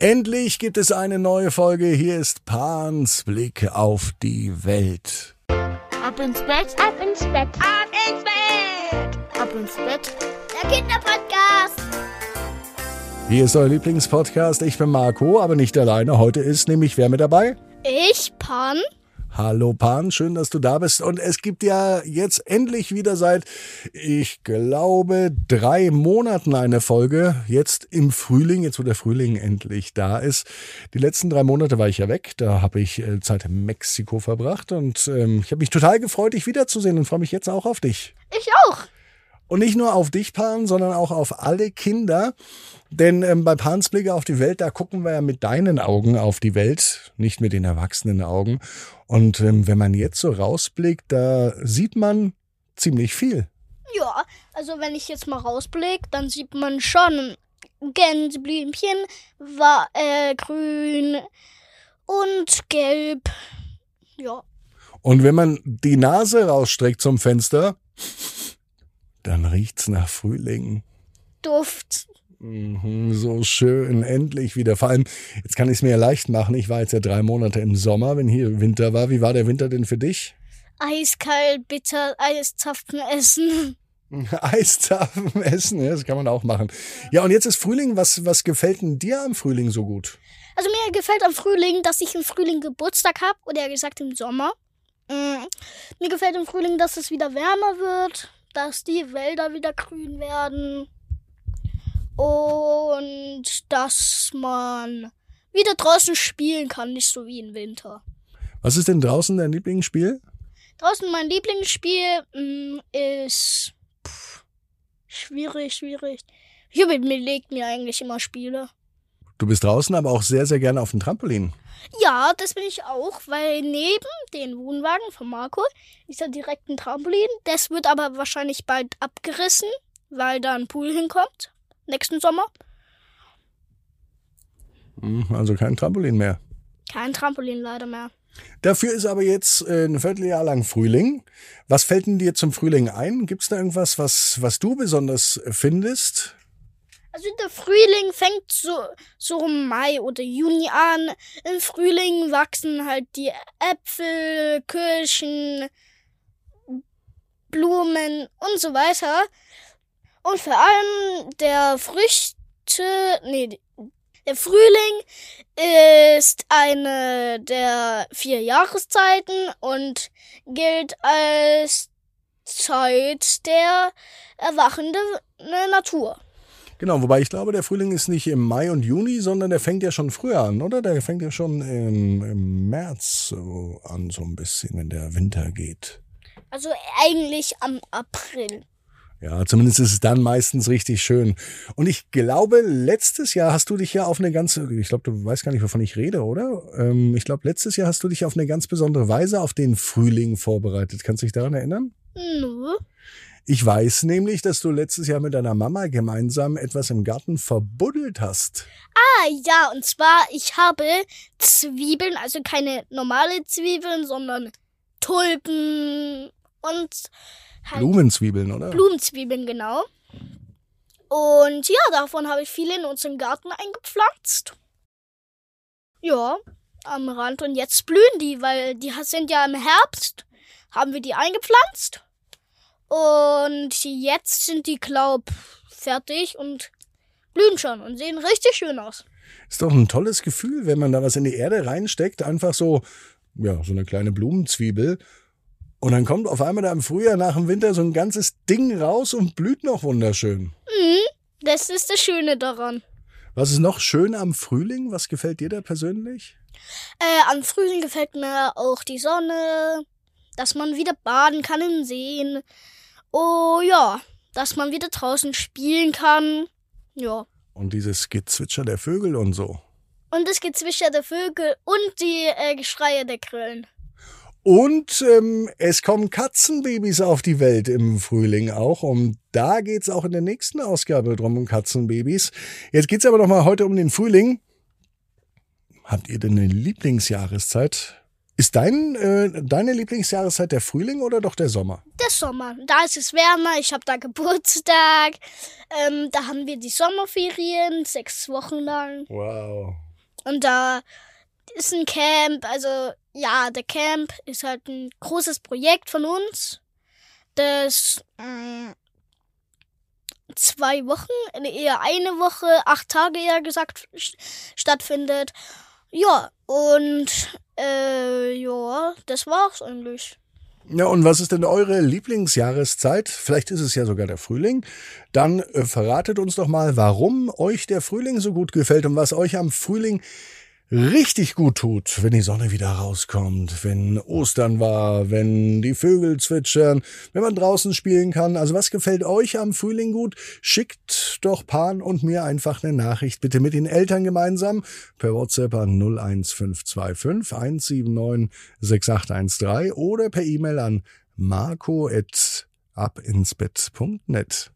Endlich gibt es eine neue Folge. Hier ist Pans Blick auf die Welt. Ab ins Bett, ab ins Bett, ab ins Bett, ab ins Bett. Der Kinderpodcast. Hier ist euer Lieblingspodcast. Ich bin Marco, aber nicht alleine. Heute ist nämlich wer mit dabei? Ich, Pan. Hallo Pan, schön, dass du da bist. Und es gibt ja jetzt endlich wieder seit, ich glaube, drei Monaten eine Folge. Jetzt im Frühling, jetzt wo der Frühling endlich da ist. Die letzten drei Monate war ich ja weg. Da habe ich äh, Zeit in Mexiko verbracht. Und ähm, ich habe mich total gefreut, dich wiederzusehen und freue mich jetzt auch auf dich. Ich auch. Und nicht nur auf dich, Pan, sondern auch auf alle Kinder. Denn ähm, bei Pans Blicke auf die Welt, da gucken wir ja mit deinen Augen auf die Welt, nicht mit den erwachsenen Augen. Und ähm, wenn man jetzt so rausblickt, da sieht man ziemlich viel. Ja, also wenn ich jetzt mal rausblicke, dann sieht man schon Gänseblümchen, war äh, grün und gelb. Ja. Und wenn man die Nase rausstreckt zum Fenster, dann riecht's nach Frühling. Duft. Mhm, so schön, endlich wieder. Vor allem, jetzt kann ich es mir ja leicht machen. Ich war jetzt ja drei Monate im Sommer, wenn hier Winter war. Wie war der Winter denn für dich? Eiskalt, bitter, Eiszapfen essen. Eiszapfen essen, ja, das kann man auch machen. Ja, und jetzt ist Frühling. Was, was gefällt denn dir am Frühling so gut? Also mir gefällt am Frühling, dass ich im Frühling Geburtstag habe. Oder ja gesagt im Sommer. Mm. Mir gefällt im Frühling, dass es wieder wärmer wird. Dass die Wälder wieder grün werden und dass man wieder draußen spielen kann, nicht so wie im Winter. Was ist denn draußen dein Lieblingsspiel? Draußen mein Lieblingsspiel mh, ist pff, schwierig, schwierig. Hier mit mir legt mir eigentlich immer Spiele. Du bist draußen, aber auch sehr, sehr gerne auf dem Trampolin. Ja, das bin ich auch, weil neben den Wohnwagen von Marco ist ja direkt ein Trampolin. Das wird aber wahrscheinlich bald abgerissen, weil da ein Pool hinkommt nächsten Sommer. Hm, also kein Trampolin mehr. Kein Trampolin leider mehr. Dafür ist aber jetzt äh, ein Vierteljahr lang Frühling. Was fällt denn dir zum Frühling ein? Gibt es da irgendwas, was, was du besonders findest? Also der Frühling fängt so, so im Mai oder Juni an. Im Frühling wachsen halt die Äpfel, Kirschen, Blumen und so weiter. Und vor allem der Früchte, nee, der Frühling ist eine der vier Jahreszeiten und gilt als Zeit der erwachenden Natur. Genau, wobei ich glaube, der Frühling ist nicht im Mai und Juni, sondern der fängt ja schon früher an, oder? Der fängt ja schon im, im März so an, so ein bisschen, wenn der Winter geht. Also eigentlich am April. Ja, zumindest ist es dann meistens richtig schön. Und ich glaube, letztes Jahr hast du dich ja auf eine ganze, ich glaube, du weißt gar nicht, wovon ich rede, oder? Ähm, ich glaube, letztes Jahr hast du dich auf eine ganz besondere Weise auf den Frühling vorbereitet. Kannst du dich daran erinnern? Nö. Ich weiß nämlich, dass du letztes Jahr mit deiner Mama gemeinsam etwas im Garten verbuddelt hast. Ah, ja, und zwar, ich habe Zwiebeln, also keine normale Zwiebeln, sondern Tulpen und Halt Blumenzwiebeln, oder? Blumenzwiebeln, genau. Und ja, davon habe ich viele in unseren Garten eingepflanzt. Ja, am Rand. Und jetzt blühen die, weil die sind ja im Herbst, haben wir die eingepflanzt. Und jetzt sind die, glaub, fertig und blühen schon und sehen richtig schön aus. Ist doch ein tolles Gefühl, wenn man da was in die Erde reinsteckt, einfach so, ja, so eine kleine Blumenzwiebel und dann kommt auf einmal da im Frühjahr nach dem Winter so ein ganzes Ding raus und blüht noch wunderschön. Mhm, das ist das Schöne daran. Was ist noch schön am Frühling? Was gefällt dir da persönlich? Äh, am Frühling gefällt mir auch die Sonne, dass man wieder baden kann im Seen. Oh ja, dass man wieder draußen spielen kann. Ja. Und dieses Gezwitscher der Vögel und so. Und das Gezwitscher der Vögel und die äh, Geschreie der Grillen. Und ähm, es kommen Katzenbabys auf die Welt im Frühling auch. Und da geht's auch in der nächsten Ausgabe drum um Katzenbabys. Jetzt geht's aber noch mal heute um den Frühling. Habt ihr denn eine Lieblingsjahreszeit? Ist dein, äh, deine Lieblingsjahreszeit der Frühling oder doch der Sommer? Der Sommer. Da ist es wärmer, ich habe da Geburtstag. Ähm, da haben wir die Sommerferien, sechs Wochen lang. Wow. Und da ist ein Camp, also ja, der Camp ist halt ein großes Projekt von uns, das mh, zwei Wochen, eher eine Woche, acht Tage eher gesagt stattfindet. Ja, und äh, ja, das war's eigentlich. Ja, und was ist denn eure Lieblingsjahreszeit? Vielleicht ist es ja sogar der Frühling. Dann äh, verratet uns doch mal, warum euch der Frühling so gut gefällt und was euch am Frühling richtig gut tut, wenn die Sonne wieder rauskommt, wenn Ostern war, wenn die Vögel zwitschern, wenn man draußen spielen kann. Also was gefällt euch am Frühling gut? Schickt doch Pan und mir einfach eine Nachricht, bitte mit den Eltern gemeinsam per WhatsApp an 01525 179 6813 oder per E-Mail an marco@abinsbett.net.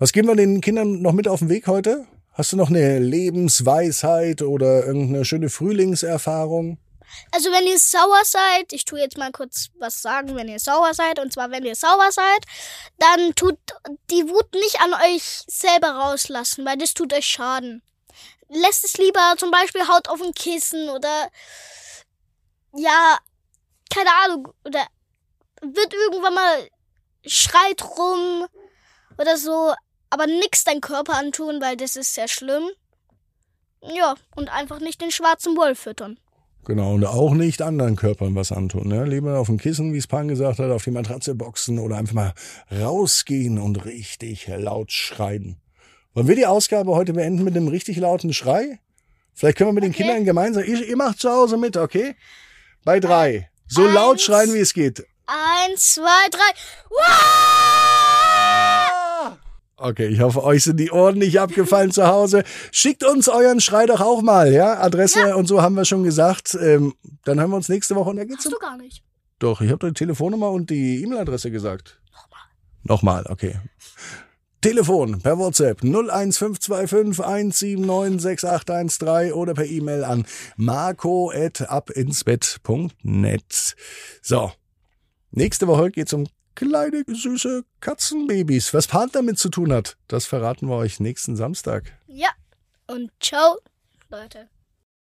Was geben wir den Kindern noch mit auf den Weg heute? Hast du noch eine Lebensweisheit oder irgendeine schöne Frühlingserfahrung? Also wenn ihr sauer seid, ich tue jetzt mal kurz was sagen, wenn ihr sauer seid, und zwar wenn ihr sauer seid, dann tut die Wut nicht an euch selber rauslassen, weil das tut euch Schaden. Lässt es lieber zum Beispiel Haut auf ein Kissen oder ja, keine Ahnung, oder wird irgendwann mal schreit rum oder so, aber nix dein Körper antun, weil das ist sehr schlimm. Ja, und einfach nicht den schwarzen Wolf füttern. Genau, und auch nicht anderen Körpern was antun. Ne? Lieber auf dem Kissen, wie es Pan gesagt hat, auf die Matratze boxen oder einfach mal rausgehen und richtig laut schreien. Wollen wir die Ausgabe heute beenden mit einem richtig lauten Schrei? Vielleicht können wir mit okay. den Kindern gemeinsam. Ihr, ihr macht zu Hause mit, okay? Bei drei. So Eins, laut schreien, wie es geht. Eins, zwei, drei. Wow! Okay, ich hoffe, euch sind die Ohren nicht abgefallen zu Hause. Schickt uns euren Schrei doch auch mal, ja? Adresse ja. und so haben wir schon gesagt. Ähm, dann hören wir uns nächste Woche und da geht's Hast du gar nicht. Doch, ich habe die Telefonnummer und die E-Mail-Adresse gesagt. Nochmal. Nochmal, okay. Telefon per WhatsApp 01525 179 6813 oder per E-Mail an marco.abinsbett.net. So. Nächste Woche geht's um kleine, süße Katzenbabys. Was Part damit zu tun hat, das verraten wir euch nächsten Samstag. Ja, und ciao, Leute.